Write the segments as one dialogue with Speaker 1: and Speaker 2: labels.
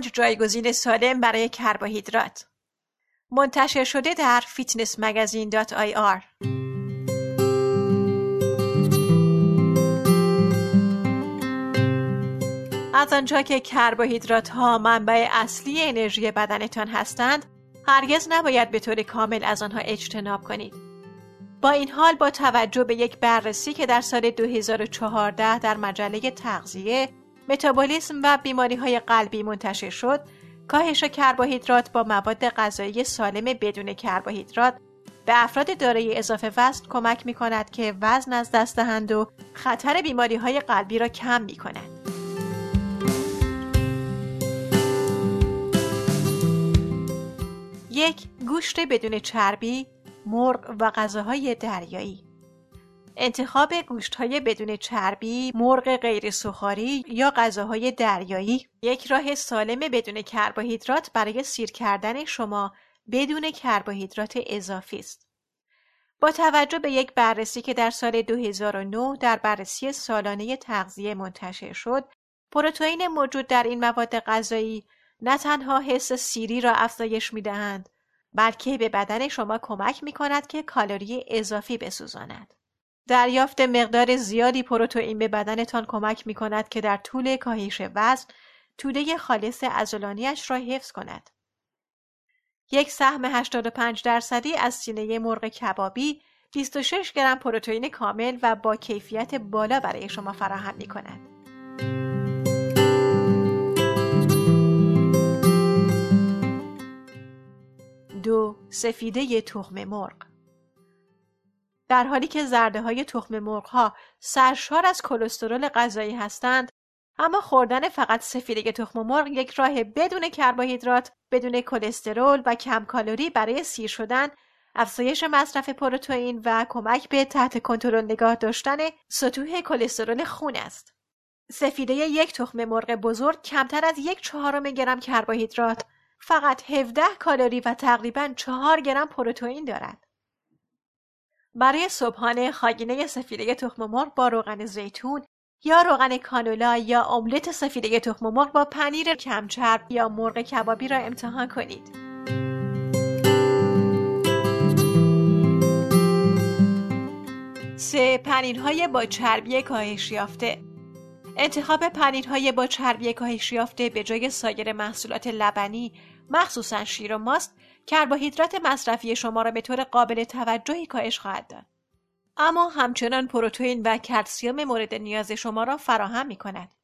Speaker 1: پنج جایگزین سالم برای کربوهیدرات منتشر شده در Fitness Magazine dot IR. از آنجا که کربوهیدرات ها منبع اصلی انرژی بدنتان هستند هرگز نباید به طور کامل از آنها اجتناب کنید با این حال با توجه به یک بررسی که در سال 2014 در مجله تغذیه متابولیسم و بیماری های قلبی منتشر شد کاهش کربوهیدرات با مواد غذایی سالم بدون کربوهیدرات به افراد دارای اضافه وزن کمک می کند که وزن از دست دهند و خطر بیماری های قلبی را کم می کند. یک گوشت بدون چربی، مرغ و غذاهای دریایی انتخاب های بدون چربی، مرغ غیر سخاری یا غذاهای دریایی یک راه سالم بدون کربوهیدرات برای سیر کردن شما بدون کربوهیدرات اضافی است. با توجه به یک بررسی که در سال 2009 در بررسی سالانه تغذیه منتشر شد، پروتئین موجود در این مواد غذایی نه تنها حس سیری را افزایش می دهند، بلکه به بدن شما کمک می کند که کالری اضافی بسوزاند. دریافت مقدار زیادی پروتئین به بدنتان کمک می کند که در طول کاهش وزن توده خالص ازولانیش را حفظ کند. یک سهم 85 درصدی از سینه مرغ کبابی 26 گرم پروتئین کامل و با کیفیت بالا برای شما فراهم می کند. دو سفیده تخم مرغ در حالی که زرده های تخم مرغ ها سرشار از کلسترول غذایی هستند اما خوردن فقط سفیده تخم مرغ یک راه بدون کربوهیدرات بدون کلسترول و کم کالری برای سیر شدن افزایش مصرف پروتئین و کمک به تحت کنترل نگاه داشتن سطوح کلسترول خون است. سفیده یک تخم مرغ بزرگ کمتر از یک چهارم گرم کربوهیدرات فقط 17 کالری و تقریبا 4 گرم پروتئین دارد. برای صبحانه خاگینه سفیده تخم مرغ با روغن زیتون یا روغن کانولا یا املت سفیده تخم مرغ با پنیر کمچرب یا مرغ کبابی را امتحان کنید. سه پنیرهای با چربی کاهش یافته انتخاب پنیرهای با چربی کاهش یافته به جای سایر محصولات لبنی مخصوصا شیر و ماست کربوهیدرات مصرفی شما را به طور قابل توجهی کاهش خواهد داد. اما همچنان پروتئین و کلسیم مورد نیاز شما را فراهم می کند.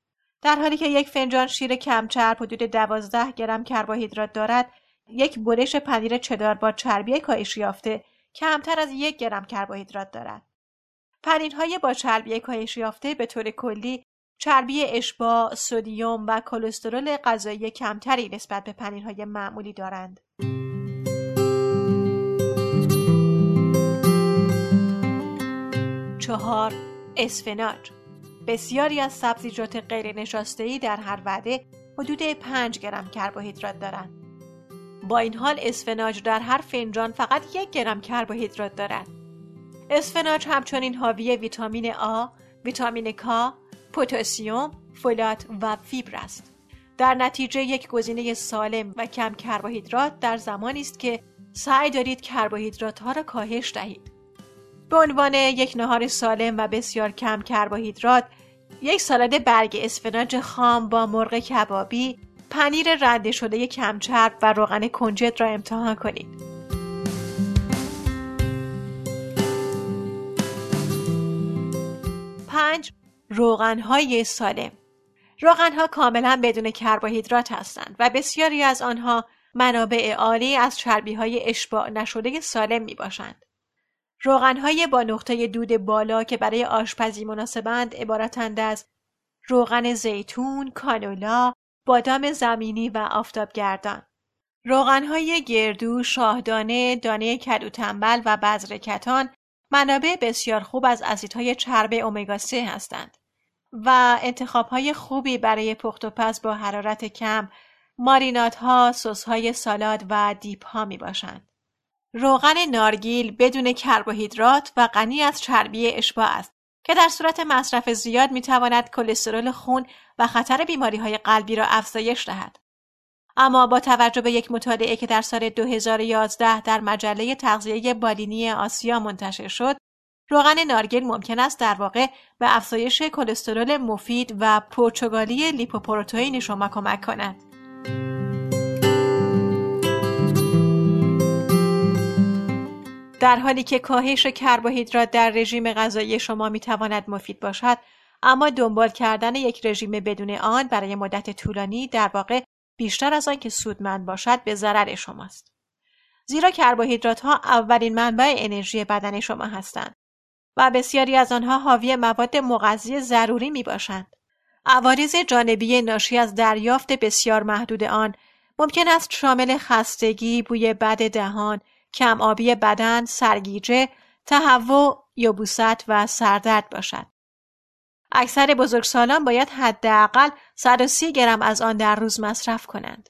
Speaker 1: در حالی که یک فنجان شیر کمچرب حدود 12 گرم کربوهیدرات دارد، یک برش پنیر چدار با چربی کاهش یافته کمتر از یک گرم کربوهیدرات دارد. پنیرهای با چربی کاهش یافته به طور کلی چربی اشباع، سدیم و کلسترول غذایی کمتری نسبت به پنیرهای معمولی دارند. چهار اسفناج بسیاری از سبزیجات غیر نشاسته‌ای در هر وعده حدود 5 گرم کربوهیدرات دارند. با این حال اسفناج در هر فنجان فقط یک گرم کربوهیدرات دارد. اسفناج همچنین حاوی ویتامین آ، ویتامین K، پتاسیم، فولات و فیبر است. در نتیجه یک گزینه سالم و کم کربوهیدرات در زمانی است که سعی دارید کربوهیدرات ها را کاهش دهید. به عنوان یک نهار سالم و بسیار کم کربوهیدرات یک سالاد برگ اسفناج خام با مرغ کبابی پنیر رنده شده کمچرب و روغن کنجد را امتحان کنید پنج روغنهای سالم روغنها کاملا بدون کربوهیدرات هستند و بسیاری از آنها منابع عالی از چربی های اشباع نشده سالم می باشند. روغنهای با نقطه دود بالا که برای آشپزی مناسبند عبارتند از روغن زیتون، کانولا، بادام زمینی و آفتابگردان. روغنهای گردو، شاهدانه، دانه کدو تنبل و بذر کتان منابع بسیار خوب از اسیدهای چرب امگا 3 هستند و انتخابهای خوبی برای پخت و پز با حرارت کم، مارینات سسهای سالاد و دیپ ها می باشند. روغن نارگیل بدون کربوهیدرات و غنی از چربی اشباع است که در صورت مصرف زیاد می تواند کلسترول خون و خطر بیماری های قلبی را افزایش دهد. اما با توجه به یک مطالعه که در سال 2011 در مجله تغذیه بالینی آسیا منتشر شد روغن نارگیل ممکن است در واقع به افزایش کلسترول مفید و پرتغالی لیپوپروتئین شما کمک کند. در حالی که کاهش کربوهیدرات در رژیم غذایی شما می تواند مفید باشد اما دنبال کردن یک رژیم بدون آن برای مدت طولانی در واقع بیشتر از آن که سودمند باشد به ضرر شماست زیرا کربوهیدرات ها اولین منبع انرژی بدن شما هستند و بسیاری از آنها حاوی مواد مغذی ضروری می باشند. عوارض جانبی ناشی از دریافت بسیار محدود آن ممکن است شامل خستگی، بوی بد دهان، کم آبی بدن، سرگیجه، تهوع، یبوست و سردرد باشد. اکثر بزرگسالان باید حداقل 130 گرم از آن در روز مصرف کنند.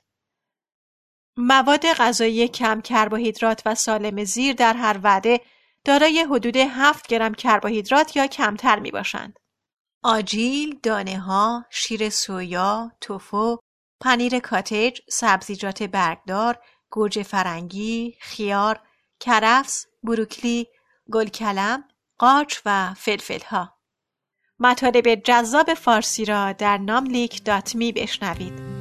Speaker 1: مواد غذایی کم کربوهیدرات و سالم زیر در هر وعده دارای حدود 7 گرم کربوهیدرات یا کمتر می باشند. آجیل، دانه ها، شیر سویا، توفو، پنیر کاتج، سبزیجات برگدار، گوجه فرنگی، خیار، کرفس، بروکلی، گلکلم، قاچ و فلفل ها. مطالب جذاب فارسی را در ناملیک دات بشنوید.